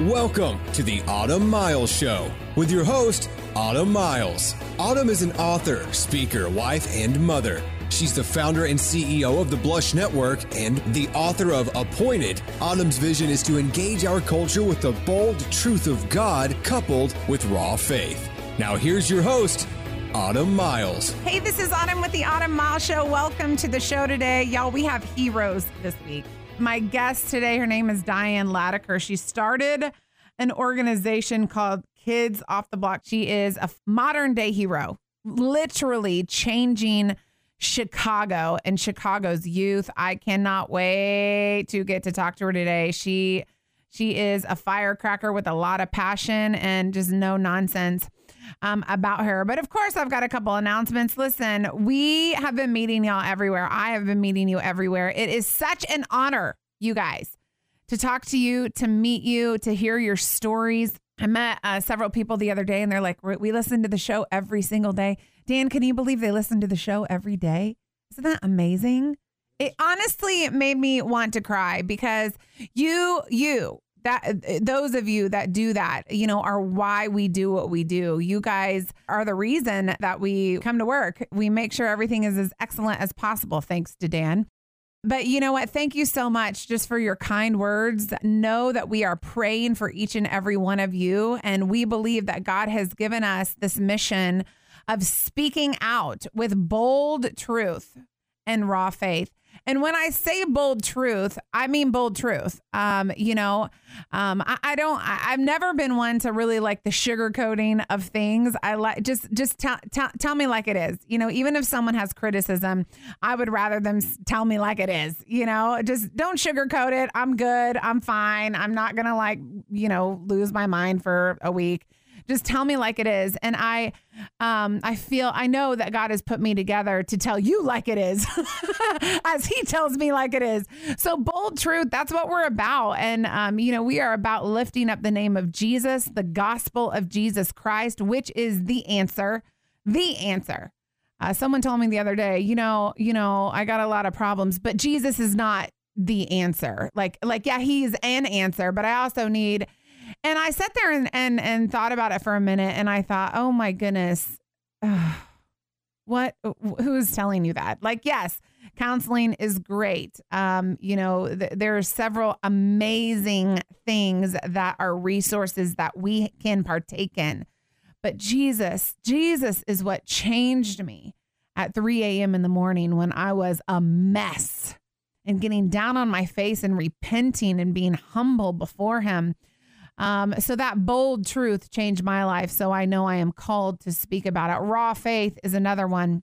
Welcome to the Autumn Miles Show with your host, Autumn Miles. Autumn is an author, speaker, wife, and mother. She's the founder and CEO of the Blush Network and the author of Appointed. Autumn's vision is to engage our culture with the bold truth of God coupled with raw faith. Now, here's your host, Autumn Miles. Hey, this is Autumn with the Autumn Miles Show. Welcome to the show today. Y'all, we have heroes this week. My guest today, her name is Diane Latiker. She started an organization called Kids Off the Block. She is a modern day hero, literally changing Chicago and Chicago's youth. I cannot wait to get to talk to her today. She she is a firecracker with a lot of passion and just no nonsense um, about her. But of course, I've got a couple announcements. Listen, we have been meeting y'all everywhere. I have been meeting you everywhere. It is such an honor, you guys, to talk to you, to meet you, to hear your stories. I met uh, several people the other day and they're like, we listen to the show every single day. Dan, can you believe they listen to the show every day? Isn't that amazing? It honestly made me want to cry because you, you, that those of you that do that, you know, are why we do what we do. You guys are the reason that we come to work. We make sure everything is as excellent as possible, thanks to Dan. But you know what? Thank you so much just for your kind words. Know that we are praying for each and every one of you. And we believe that God has given us this mission of speaking out with bold truth and raw faith. And when I say bold truth, I mean bold truth. Um, you know, um, I, I don't. I, have never been one to really like the sugarcoating of things. I like just just tell tell tell me like it is. You know, even if someone has criticism, I would rather them tell me like it is. You know, just don't sugarcoat it. I'm good. I'm fine. I'm not gonna like you know lose my mind for a week just tell me like it is. And i um i feel i know that god has put me together to tell you like it is as he tells me like it is. So bold truth that's what we're about. And um you know we are about lifting up the name of jesus the gospel of jesus christ which is the answer the answer. Uh, someone told me the other day you know you know i got a lot of problems but jesus is not the answer. Like like yeah he's an answer but i also need and I sat there and, and, and thought about it for a minute and I thought, oh my goodness, what, who's telling you that? Like, yes, counseling is great. Um, you know, th- there are several amazing things that are resources that we can partake in. But Jesus, Jesus is what changed me at 3 a.m. in the morning when I was a mess and getting down on my face and repenting and being humble before Him um, so that bold truth changed my life. So I know I am called to speak about it. Raw faith is another one.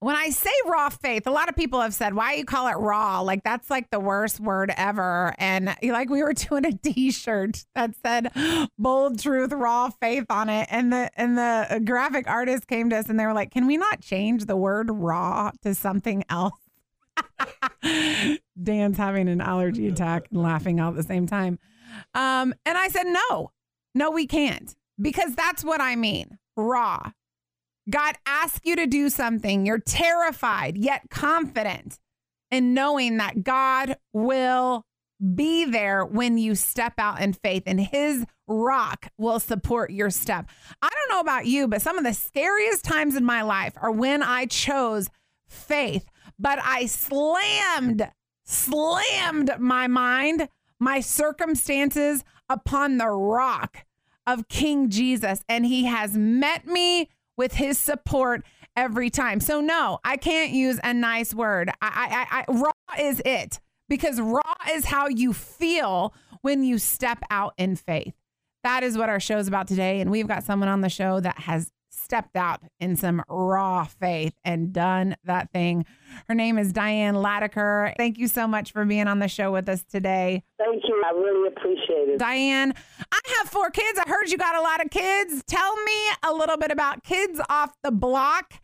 When I say raw faith, a lot of people have said, why you call it raw? Like that's like the worst word ever. And like we were doing a t-shirt that said bold truth, raw faith on it. And the and the graphic artist came to us and they were like, Can we not change the word raw to something else? Dan's having an allergy attack and laughing all at the same time. Um, and I said, no, no, we can't because that's what I mean raw. God asks you to do something. You're terrified, yet confident in knowing that God will be there when you step out in faith and his rock will support your step. I don't know about you, but some of the scariest times in my life are when I chose faith, but I slammed, slammed my mind my circumstances upon the rock of King Jesus, and he has met me with his support every time. So, no, I can't use a nice word. I, I, I, raw is it because raw is how you feel when you step out in faith. That is what our show is about today. And we've got someone on the show that has stepped out in some raw faith and done that thing. Her name is Diane Latiker. Thank you so much for being on the show with us today. Thank you. I really appreciate it. Diane, I have four kids. I heard you got a lot of kids. Tell me a little bit about Kids Off the Block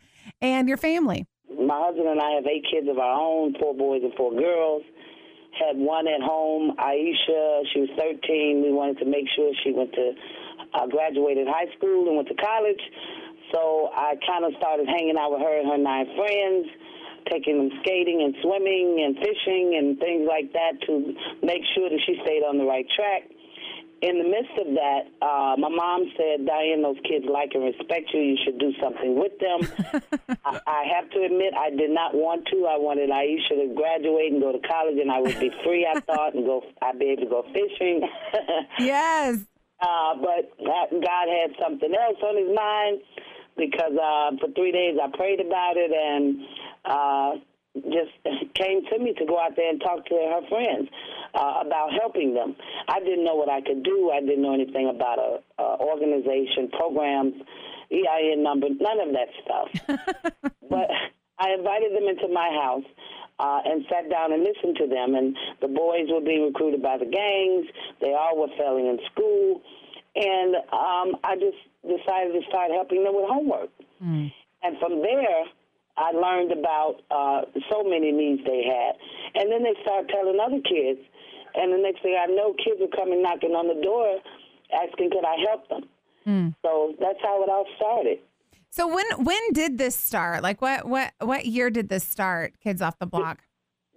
and your family. My husband and I have eight kids of our own, four boys and four girls. Had one at home, Aisha. She was 13. We wanted to make sure she went to uh, graduated high school and went to college. So I kind of started hanging out with her and her nine friends, taking them skating and swimming and fishing and things like that to make sure that she stayed on the right track. in the midst of that, uh, my mom said, Diane, those kids like and respect you. You should do something with them. I, I have to admit, I did not want to. I wanted Aisha to graduate and go to college, and I would be free, I thought, and go. I'd be able to go fishing. yes. Uh, but God had something else on his mind because uh, for three days I prayed about it and uh, just came to me to go out there and talk to her friends uh, about helping them. I didn't know what I could do. I didn't know anything about a, a organization, programs, EIN number, none of that stuff. but I invited them into my house. Uh, and sat down and listened to them. And the boys were being recruited by the gangs. They all were failing in school. And um, I just decided to start helping them with homework. Mm. And from there, I learned about uh, so many needs they had. And then they started telling other kids. And the next thing I know, kids were coming knocking on the door asking, could I help them? Mm. So that's how it all started. So when when did this start? Like what what what year did this start? Kids off the block.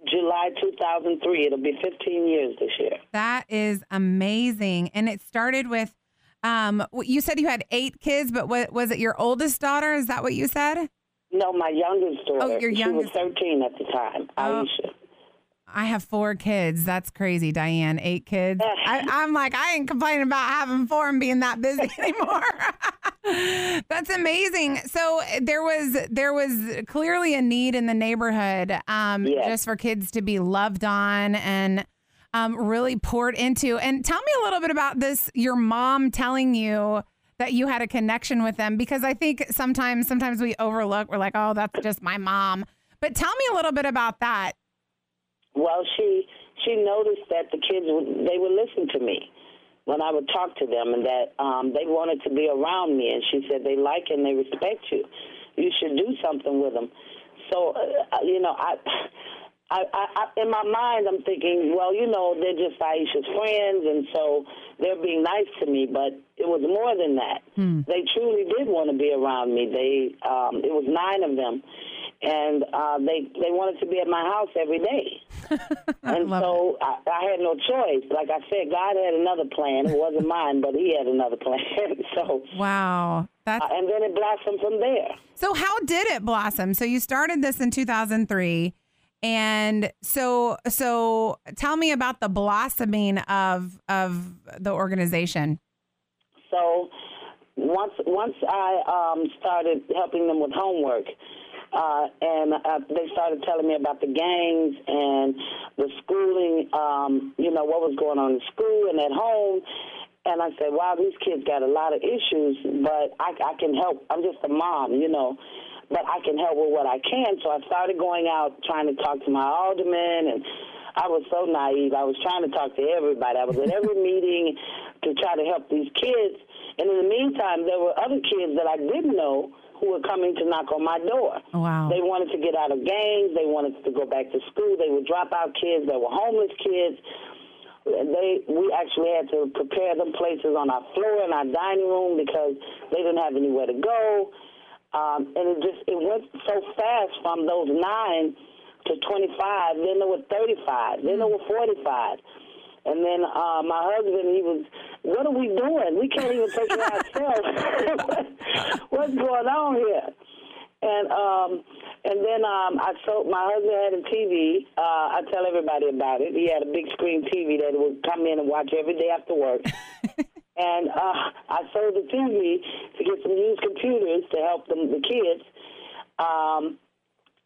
July 2003. It'll be 15 years this year. That is amazing. And it started with um you said you had 8 kids, but what was it your oldest daughter? Is that what you said? No, my youngest daughter. Oh, your youngest. She was 13 at the time. Oh. Aisha. I have four kids. That's crazy, Diane. Eight kids. I, am like, I ain't complaining about having four and being that busy anymore. That's amazing. So there was there was clearly a need in the neighborhood, um, yes. just for kids to be loved on and um, really poured into. And tell me a little bit about this. Your mom telling you that you had a connection with them because I think sometimes sometimes we overlook. We're like, oh, that's just my mom. But tell me a little bit about that. Well, she she noticed that the kids they would listen to me when I would talk to them, and that um, they wanted to be around me. And she said they like and they respect you. You should do something with them. So, uh, you know, I. I, I, I, in my mind, I'm thinking, well, you know, they're just Aisha's friends, and so they're being nice to me. But it was more than that. Hmm. They truly did want to be around me. They, um, it was nine of them, and uh, they they wanted to be at my house every day. and so I, I, had no choice. Like I said, God had another plan. It wasn't mine, but He had another plan. so wow, that's... Uh, and then it blossomed from there. So how did it blossom? So you started this in 2003. And so, so tell me about the blossoming of of the organization. So, once once I um, started helping them with homework, uh, and uh, they started telling me about the gangs and the schooling, um, you know, what was going on in school and at home. And I said, wow, these kids got a lot of issues, but I, I can help. I'm just a mom, you know, but I can help with what I can. So I started going out trying to talk to my aldermen and I was so naive. I was trying to talk to everybody. I was at every meeting to try to help these kids. And in the meantime, there were other kids that I didn't know who were coming to knock on my door. Wow. They wanted to get out of gangs. They wanted to go back to school. They were dropout kids. They were homeless kids. They we actually had to prepare them places on our floor in our dining room because they didn't have anywhere to go. Um, and it just it went so fast from those nine to 25. Then there were 35. Then there were 45. And then uh, my husband, he was, what are we doing? We can't even take care of ourselves. What's going on here? And um, and then um, I sold. My husband had a TV. Uh, I tell everybody about it. He had a big screen TV that would come in and watch every day after work. and uh, I sold the TV to get some used computers to help them the kids. Um,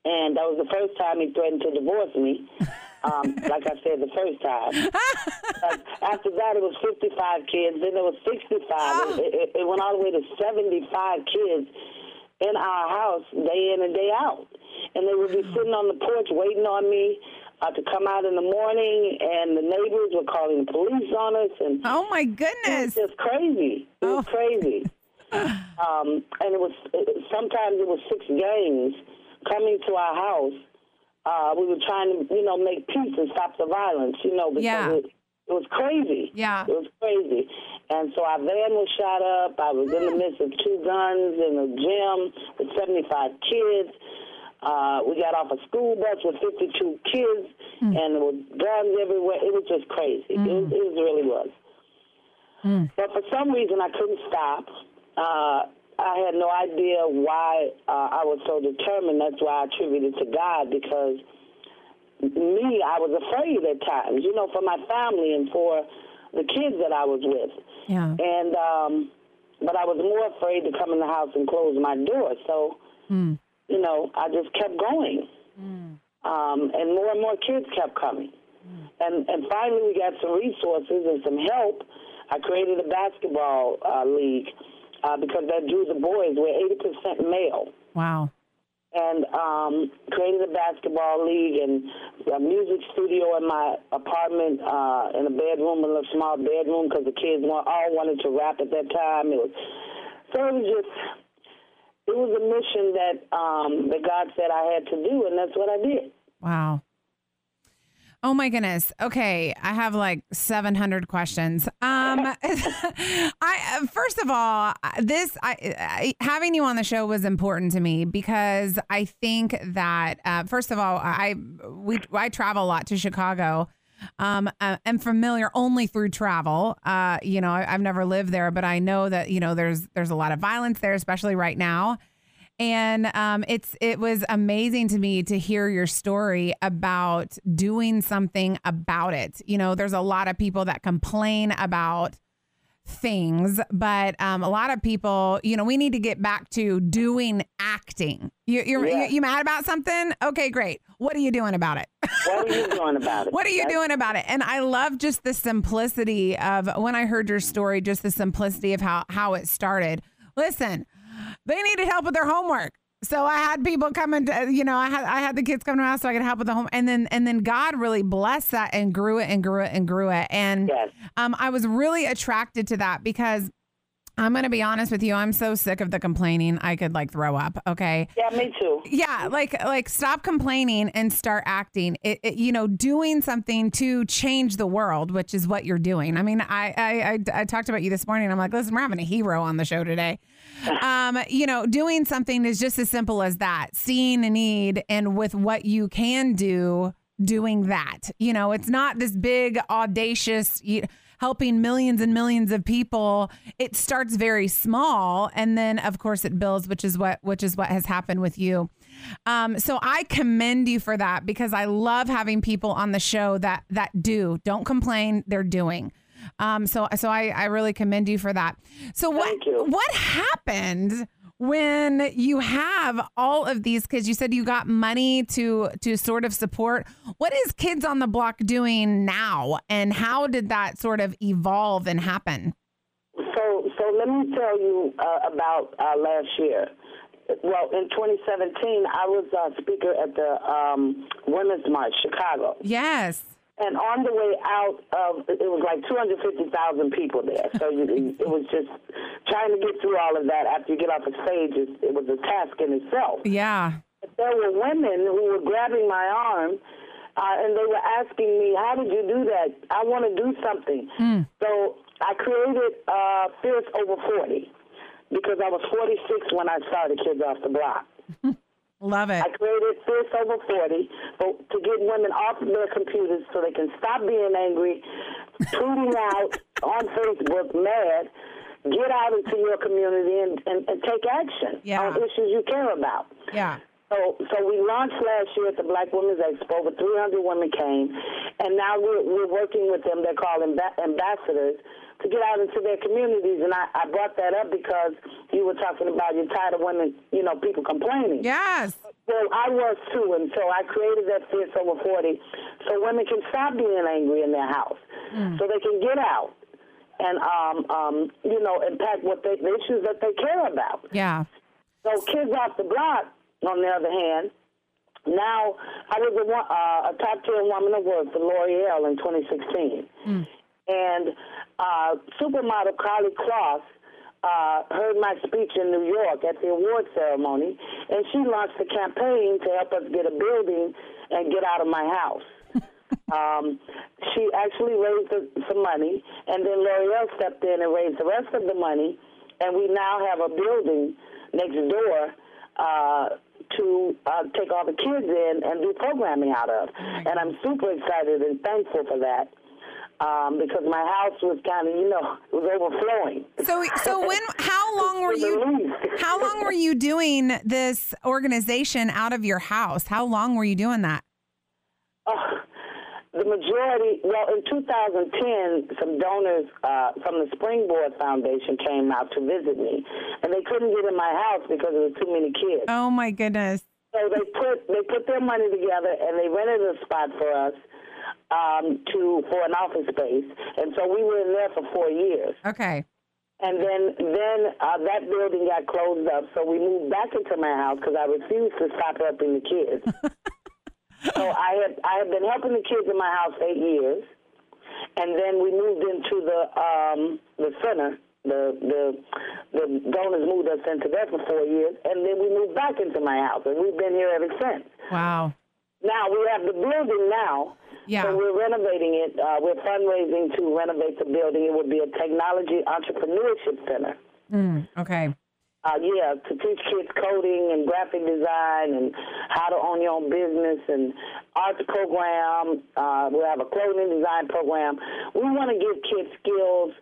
and that was the first time he threatened to divorce me. Um, like I said the first time. after that, it was 55 kids. Then there was 65. Oh. It, it, it, went all the way to 75 kids in our house day in and day out. And they would be sitting on the porch waiting on me uh, to come out in the morning, and the neighbors were calling the police on us. And oh my goodness, it was just crazy. It oh. was crazy. um, and it was it, sometimes it was six gangs coming to our house uh, we were trying to, you know, make peace and stop the violence, you know, because yeah. it, it was crazy. Yeah. It was crazy. And so our van was shot up. I was in the midst of two guns in a gym with 75 kids. Uh, we got off a school bus with 52 kids, mm. and there were guns everywhere. It was just crazy. Mm. It, was, it really was. But for some reason, I couldn't stop. Uh, I had no idea why uh, I was so determined. That's why I attributed to God because me, I was afraid at times, you know, for my family and for the kids that I was with. Yeah. And um, but I was more afraid to come in the house and close my door. So, you know, I just kept going, um, and more and more kids kept coming. And and finally, we got some resources and some help. I created a basketball uh, league uh, because that drew the boys. We're eighty percent male Wow. and um, created a basketball league and a music studio in my apartment uh, in a bedroom, a little small bedroom, because the kids all wanted to rap at that time. It was so it was just it was a mission that um, that God said I had to do, and that's what I did. Wow. Oh my goodness. Okay, I have like 700 questions. Um I first of all, this I, I having you on the show was important to me because I think that uh, first of all, I we I travel a lot to Chicago. Um, uh, am familiar only through travel. Uh, you know, I, I've never lived there, but I know that you know there's there's a lot of violence there, especially right now and um, it's it was amazing to me to hear your story about doing something about it. You know, there's a lot of people that complain about things, but um, a lot of people, you know, we need to get back to doing acting. You, you're Yeah. you, you mad about something? Okay, great. What are you doing about it? What are you doing about it? What are you That's- doing about it? And I love just the simplicity of when I heard your story, just the simplicity of how how it started. Listen, they needed help with their homework. So I had people coming to, you know, I had I had the kids come to my house so I could help with the home, and then and then God really blessed that and grew it and grew it and grew it, and Yes. um, I was really attracted to that because I'm going to be honest with you, I'm so sick of the complaining, I could like throw up. Okay, Yeah, me too. yeah like like stop complaining and start acting it, it- you know doing something to change the world which is what you're doing i mean I, I i i talked about you this morning i'm like listen we're having a hero on the show today um you know doing something is just as simple as that seeing a need and with what you can do doing that you know it's not this big audacious you, helping millions and millions of people it starts very small. And then of course it builds which is what which is what has happened with you. Um, so i commend you for that because i love having people on the show that that do. Don't complain. They're doing. Um, so so I, I really commend you for that. So what what happened when you have all of these kids you said you got money to to sort of support what is kids on the block doing now and how did that sort of evolve and happen So, so let me tell you uh, about uh, last year. Well, in 2017, I was a speaker at the um, Women's March, Chicago. yes And on the way out of, it was like 250,000 people there. So you, it was just trying to get through all of that after you get off the stage. It, it was a task in itself. yeah There were women who were grabbing my arm uh, and they were asking me, How did you do that? I want to do something. So I created uh, Fierce Over 40 because I was 46 when I started Kids Off the Block. love it I created Fierce Over 40 for, to get women off of their computers so they can stop being angry, tweeting out on Facebook, mad, get out into your community and, and, and take action Yeah. on issues you care about. yeah So, so we launched last year at the Black Women's Expo. Over 300 women came, and now we're, we're working with them. They're called amb- ambassadors to get out into their communities. And I, I brought that up because you were talking about you're tired of women, you know, people complaining. yes Well, I was too, and so I created that Fierce Over 40 so women can stop being angry in their house, so they can get out and, um, um, you know, impact what they, the issues that they care about. yeah So Kids Off the Block, on the other hand, now I was a, uh, a top 10 woman award for L'Oreal in 2016. And uh, supermodel Karlie Kloss uh, heard my speech in New York at the award ceremony, and she launched a campaign to help us get a building and get out of my house. Um, she actually raised the, some money, and then L'Oreal stepped in and raised the rest of the money, and we now have a building next door uh, to uh, take all the kids in and do programming out of. And I'm super excited and thankful for that. um, because my house was kind of, you know, it was overflowing. So, so when, how long were you, how long were you doing this organization out of your house? How long were you doing that? The majority, well, in 2010, some donors uh, from the Springboard Foundation came out to visit me, and they couldn't get in my house because there were too many kids. Oh my goodness! So they put they put their money together and they rented a spot for us um, to for an office space, and so we were in there for four years. Okay. And then then uh, that building got closed up, so we moved back into my house because I refused to stop helping the kids. so I had I had been helping the kids in my house eight years, and then we moved into the um, the center. The the the donors moved us into there for four years, and then we moved back into my house, and we've been here ever since. Wow. Now we have the building now. Yeah. So we're renovating it. Uh, we're fundraising to renovate the building. It would be a technology entrepreneurship center. Mm, okay. Uh, yeah, to teach kids coding and graphic design and how to own your own business and arts program. Uh, we have a clothing design program. We want to give kids skills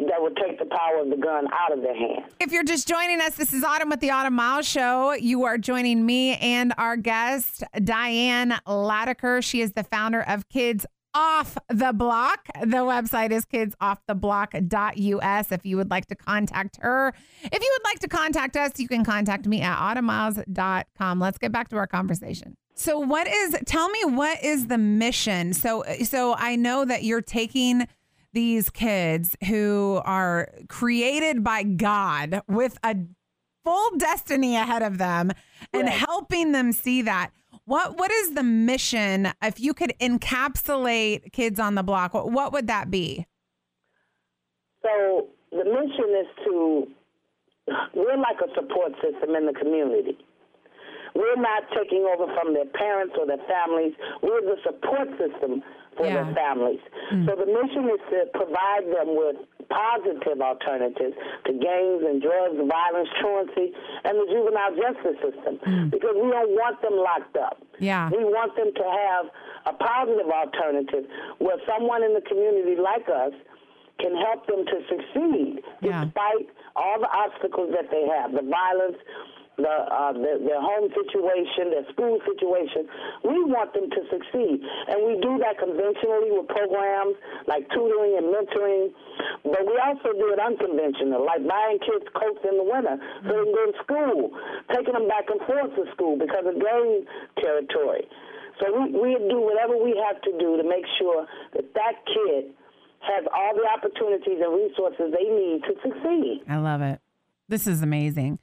that would take the power of the gun out of their hands. If you're just joining us, this is Autumn with the Autumn Miles Show. You are joining me and our guest, Diane Latiker. She is the founder of Kids Off the Block. The website is kidsofftheblock.us if you would like to contact her. If you would like to contact us, you can contact me at autumnmiles.com. Let's get back to our conversation. So what is tell me what is the mission? So so I know that you're taking these kids who are created by God with a full destiny ahead of them and Right. helping them see that. What what is the mission if you could encapsulate kids on the block? What, what would that be? So the mission is to, we're like a support system in the community. We're not taking over from their parents or their families. We're the support system for Yeah. their families. Mm. So the mission is to provide them with positive alternatives to gangs and drugs, violence, truancy, and the juvenile justice system mm. because we don't want them locked up. Yeah. We want them to have a positive alternative where someone in the community like us can help them to succeed Yeah. despite all the obstacles that they have, the violence, the, uh, the their home situation, their school situation. We want them to succeed, and we do that conventionally with programs like tutoring and mentoring. But we also do it unconventional, like buying kids coats in the winter so they can go to school, taking them back and forth to school because of gang territory. So we, we do whatever we have to do to make sure that that kid has all the opportunities and resources they need to succeed. I love it. This is amazing.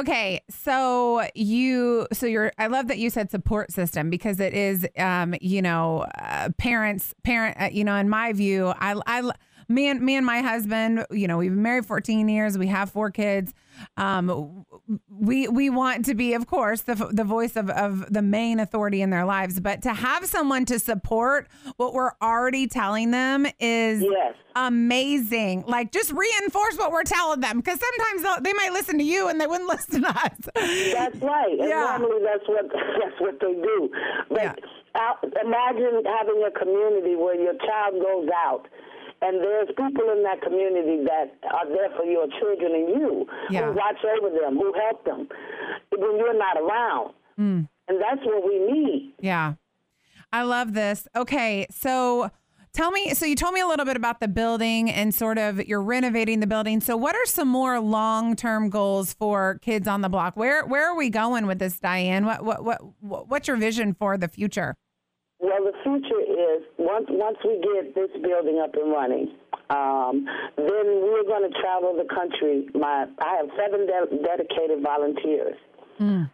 Okay, so you, so you're. I love that you said support system because it is, um, you know, uh, parents, parent. Uh, you know, in my view, I, I, me and me and my husband, you know, we've been married 14 years. We have four kids. Um, we we want to be, of course, the the voice of of the main authority in their lives, but to have someone to support what we're already telling them is Yes. amazing. Like just reinforce what we're telling them because sometimes they'll- might listen to you and they wouldn't listen to us. That's right. And Yeah. normally that's what that's what they do. But Yeah. imagine having a community where your child goes out and there's people in that community that are there for your children and you Yeah. who watch over them, who help them when you're not around. Hmm. And that's what we need. Yeah. I love this. Okay. So tell me so you told me a little bit about the building and sort of you're renovating the building. So what are some more long-term goals for kids on the block? Where where are we going with this, Diane? What what what- what's your vision for the future? Well, the future is once once we get this building up and running, um, then we're going to travel the country. My I have seven de- dedicated volunteers.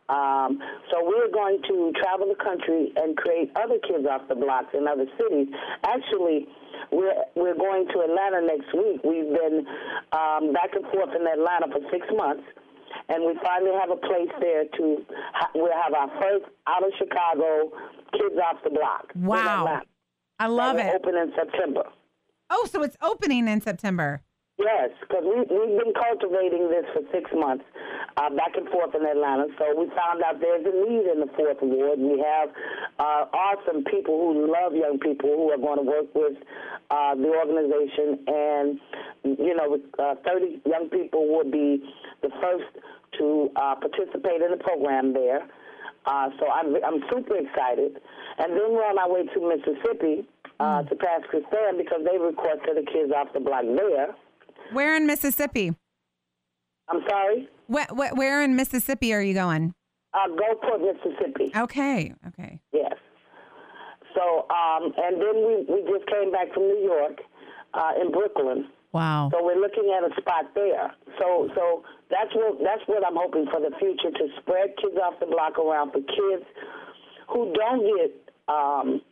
Um, so we're going to travel the country and create other kids off the blocks in other cities. Actually, we're we're going to Atlanta next week. We've been um, back and forth in Atlanta for six months and we finally have a place there to ha- we'll have our first out of Chicago kids off the block. Wow. I love it. Open in September. Oh, so it's opening in September. Yes, because we, we've been cultivating this for six months. uh, back and forth in Atlanta. So we found out there's a need in the fourth ward. We have uh, awesome people who love young people who are going to work with uh, the organization, and you know, uh, 30 young people will be the first to uh, participate in the program there. Uh, so I'm, I'm super excited. And then we're on our way to Mississippi uh, mm. to Pass Christian because they requested the kids off the block there. Where in Mississippi? I'm sorry? Where, where, where in Mississippi are you going? Uh, Gulfport, Mississippi. Okay, okay. Yes. So, um, and then we, we just came back from New York uh, in Brooklyn. Wow. So we're looking at a spot there. So so that's what that's what I'm hoping for the future to spread kids off the block around for kids who don't get um,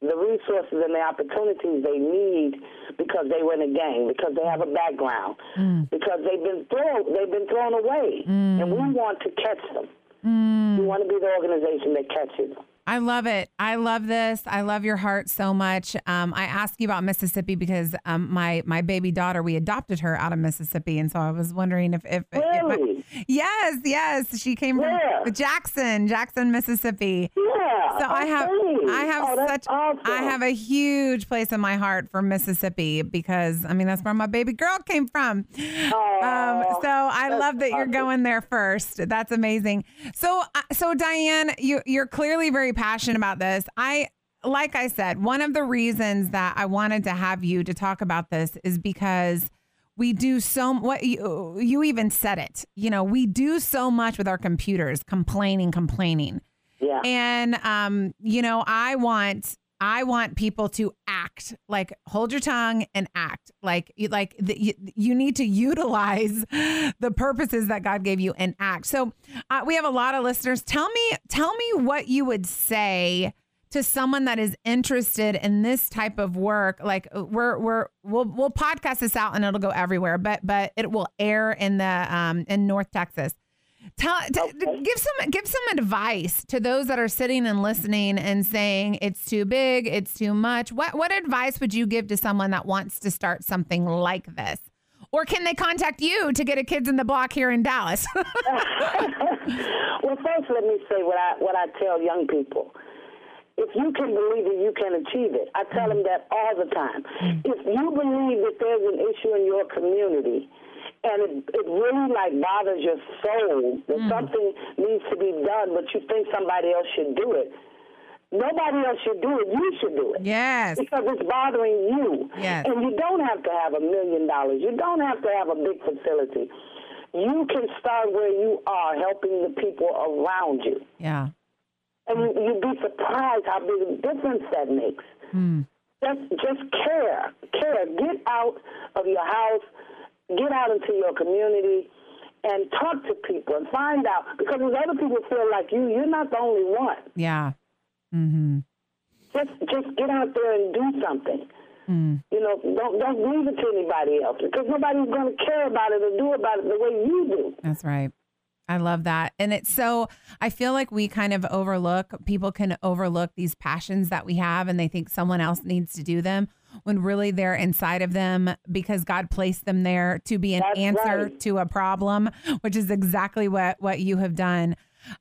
the resources and the opportunities they need because they were in a gang, because they have a background, mm. because they've been thrown they've been thrown away, mm. and we want to catch them. Mm. We want to be the organization that catches them. I love it. I love this. I love your heart so much. Um, I asked you about Mississippi because um, my my baby daughter, we adopted her out of Mississippi, and so I was wondering if if, really? if yes, yes, she came from Jackson, Jackson, Mississippi. Yeah. So I have I have oh, such awesome. I have a huge place in my heart for Mississippi because I mean that's where my baby girl came from. Oh, um, so I love that awesome. you're going there first. That's amazing. So uh, so Diane, you you're clearly very passionate about this. I like I said, one of the reasons that I wanted to have you to talk about this is because we do so what you, you even said it. You know, we do so much with our computers, complaining, complaining. Yeah. And um, you know, I want I want people to act like hold your tongue and act like like the, you, you, need to utilize the purposes that God gave you and act. So uh, we have a lot of listeners. Tell me, tell me what you would say to someone that is interested in this type of work. Like uh, we're we're we'll we'll podcast this out and it'll go everywhere, but but it will air in the um in North Texas. Tell, okay. give some give some advice to those that are sitting and listening and saying it's too big, it's too much. What what advice would you give to someone that wants to start something like this? Or can they contact you to get a kids in the block here in Dallas? well, first let me say what I what I tell young people. If you can believe it, you can achieve it. I tell them that all the time. Mm. If you believe that there's an issue in your community, and it, it really like bothers your soul that mm. something needs to be done, but you think somebody else should do it. Nobody else should do it. You should do it. Yes. Because it's bothering you. Yes. And you don't have to have a million dollars. You don't have to have a big facility. You can start where you are, helping the people around you. Yeah. And you'd be surprised how big a difference that makes. Mm. Just, just care, care. Get out of your house get out into your community and talk to people and find out because if other people feel like you, you're not the only one. Yeah. Mm-hmm. Just just get out there and do something. Mm. You know, don't don't leave it to anybody else because nobody's going to care about it or do about it the way you do. That's right. I love that. And it's so, I feel like we kind of overlook, people can overlook these passions that we have and they think someone else needs to do them when really they're inside of them because God placed them there to be an That's answer right. to a problem, which is exactly what what you have done.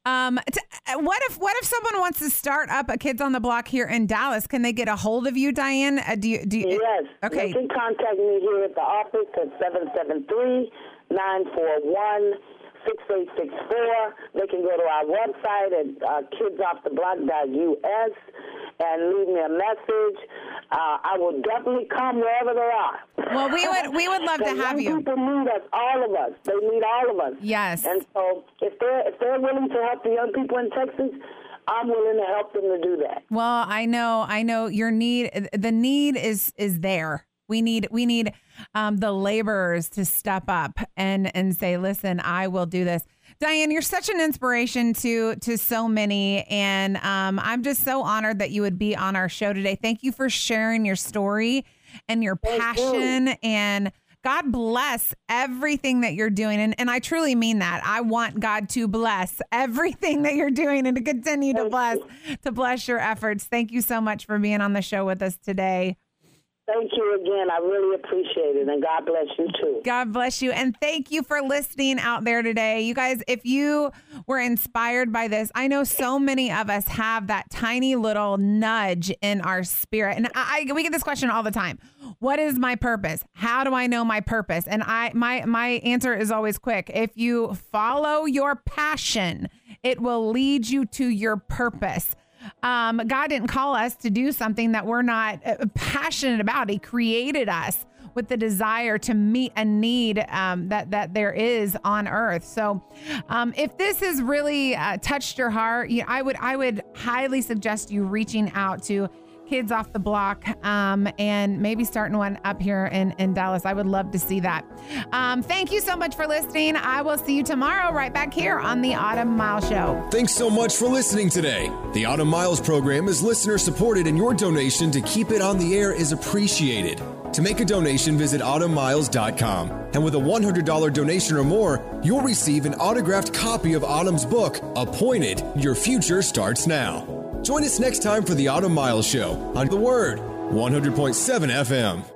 Um, t- what if what if someone wants to start up a Kids on the Block here in Dallas? Can they get a hold of you, Diane? Uh, do you, do you, yes. Okay. They can contact me here at the office at 773 941 6864. They can go to our website at uh, kidsofftheblock.us and leave me a message. Uh, I will definitely come wherever they are. Well, we would we would love to have you. People need us, all of us. They need all of us. Yes. And so if they're if they're willing to help the young people in Texas. I'm willing to help them to do that. Well, I know, I know your need. The need is is there. We need we need um, the laborers to step up and and say, "Listen, I will do this." Diane, you're such an inspiration to to so many, and um, I'm just so honored that you would be on our show today. Thank you for sharing your story and your passion, you. and God bless everything that you're doing, and and I truly mean that. I want God to bless everything that you're doing and to continue to bless you. to bless your efforts. Thank you so much for being on the show with us today. Thank you again. I really appreciate it. And God bless you too. God bless you. And thank you for listening out there today. You guys, if you were inspired by this, I know so many of us have that tiny little nudge in our spirit. And I, I we get this question all the time. What is my purpose? How do I know my purpose? And I my my answer is always quick. If you follow your passion, it will lead you to your purpose. Um, God didn't call us to do something that we're not uh, passionate about. He created us with the desire to meet a need um, that that there is on earth. So, um, if this has really uh, touched your heart, you know, I would I would highly suggest you reaching out to kids off the block um, and maybe starting one up here in, in Dallas. I would love to see that. Um, thank you so much for listening. I will see you tomorrow right back here on the Autumn Mile Show. Thanks so much for listening today. The Autumn Miles program is listener supported, and your donation to keep it on the air is appreciated. To make a donation, visit autumnmiles.com. And with a $100 donation or more, you'll receive an autographed copy of Autumn's book, Appointed Your Future Starts Now. Join us next time for the Autumn Miles Show on The Word, 100.7 FM.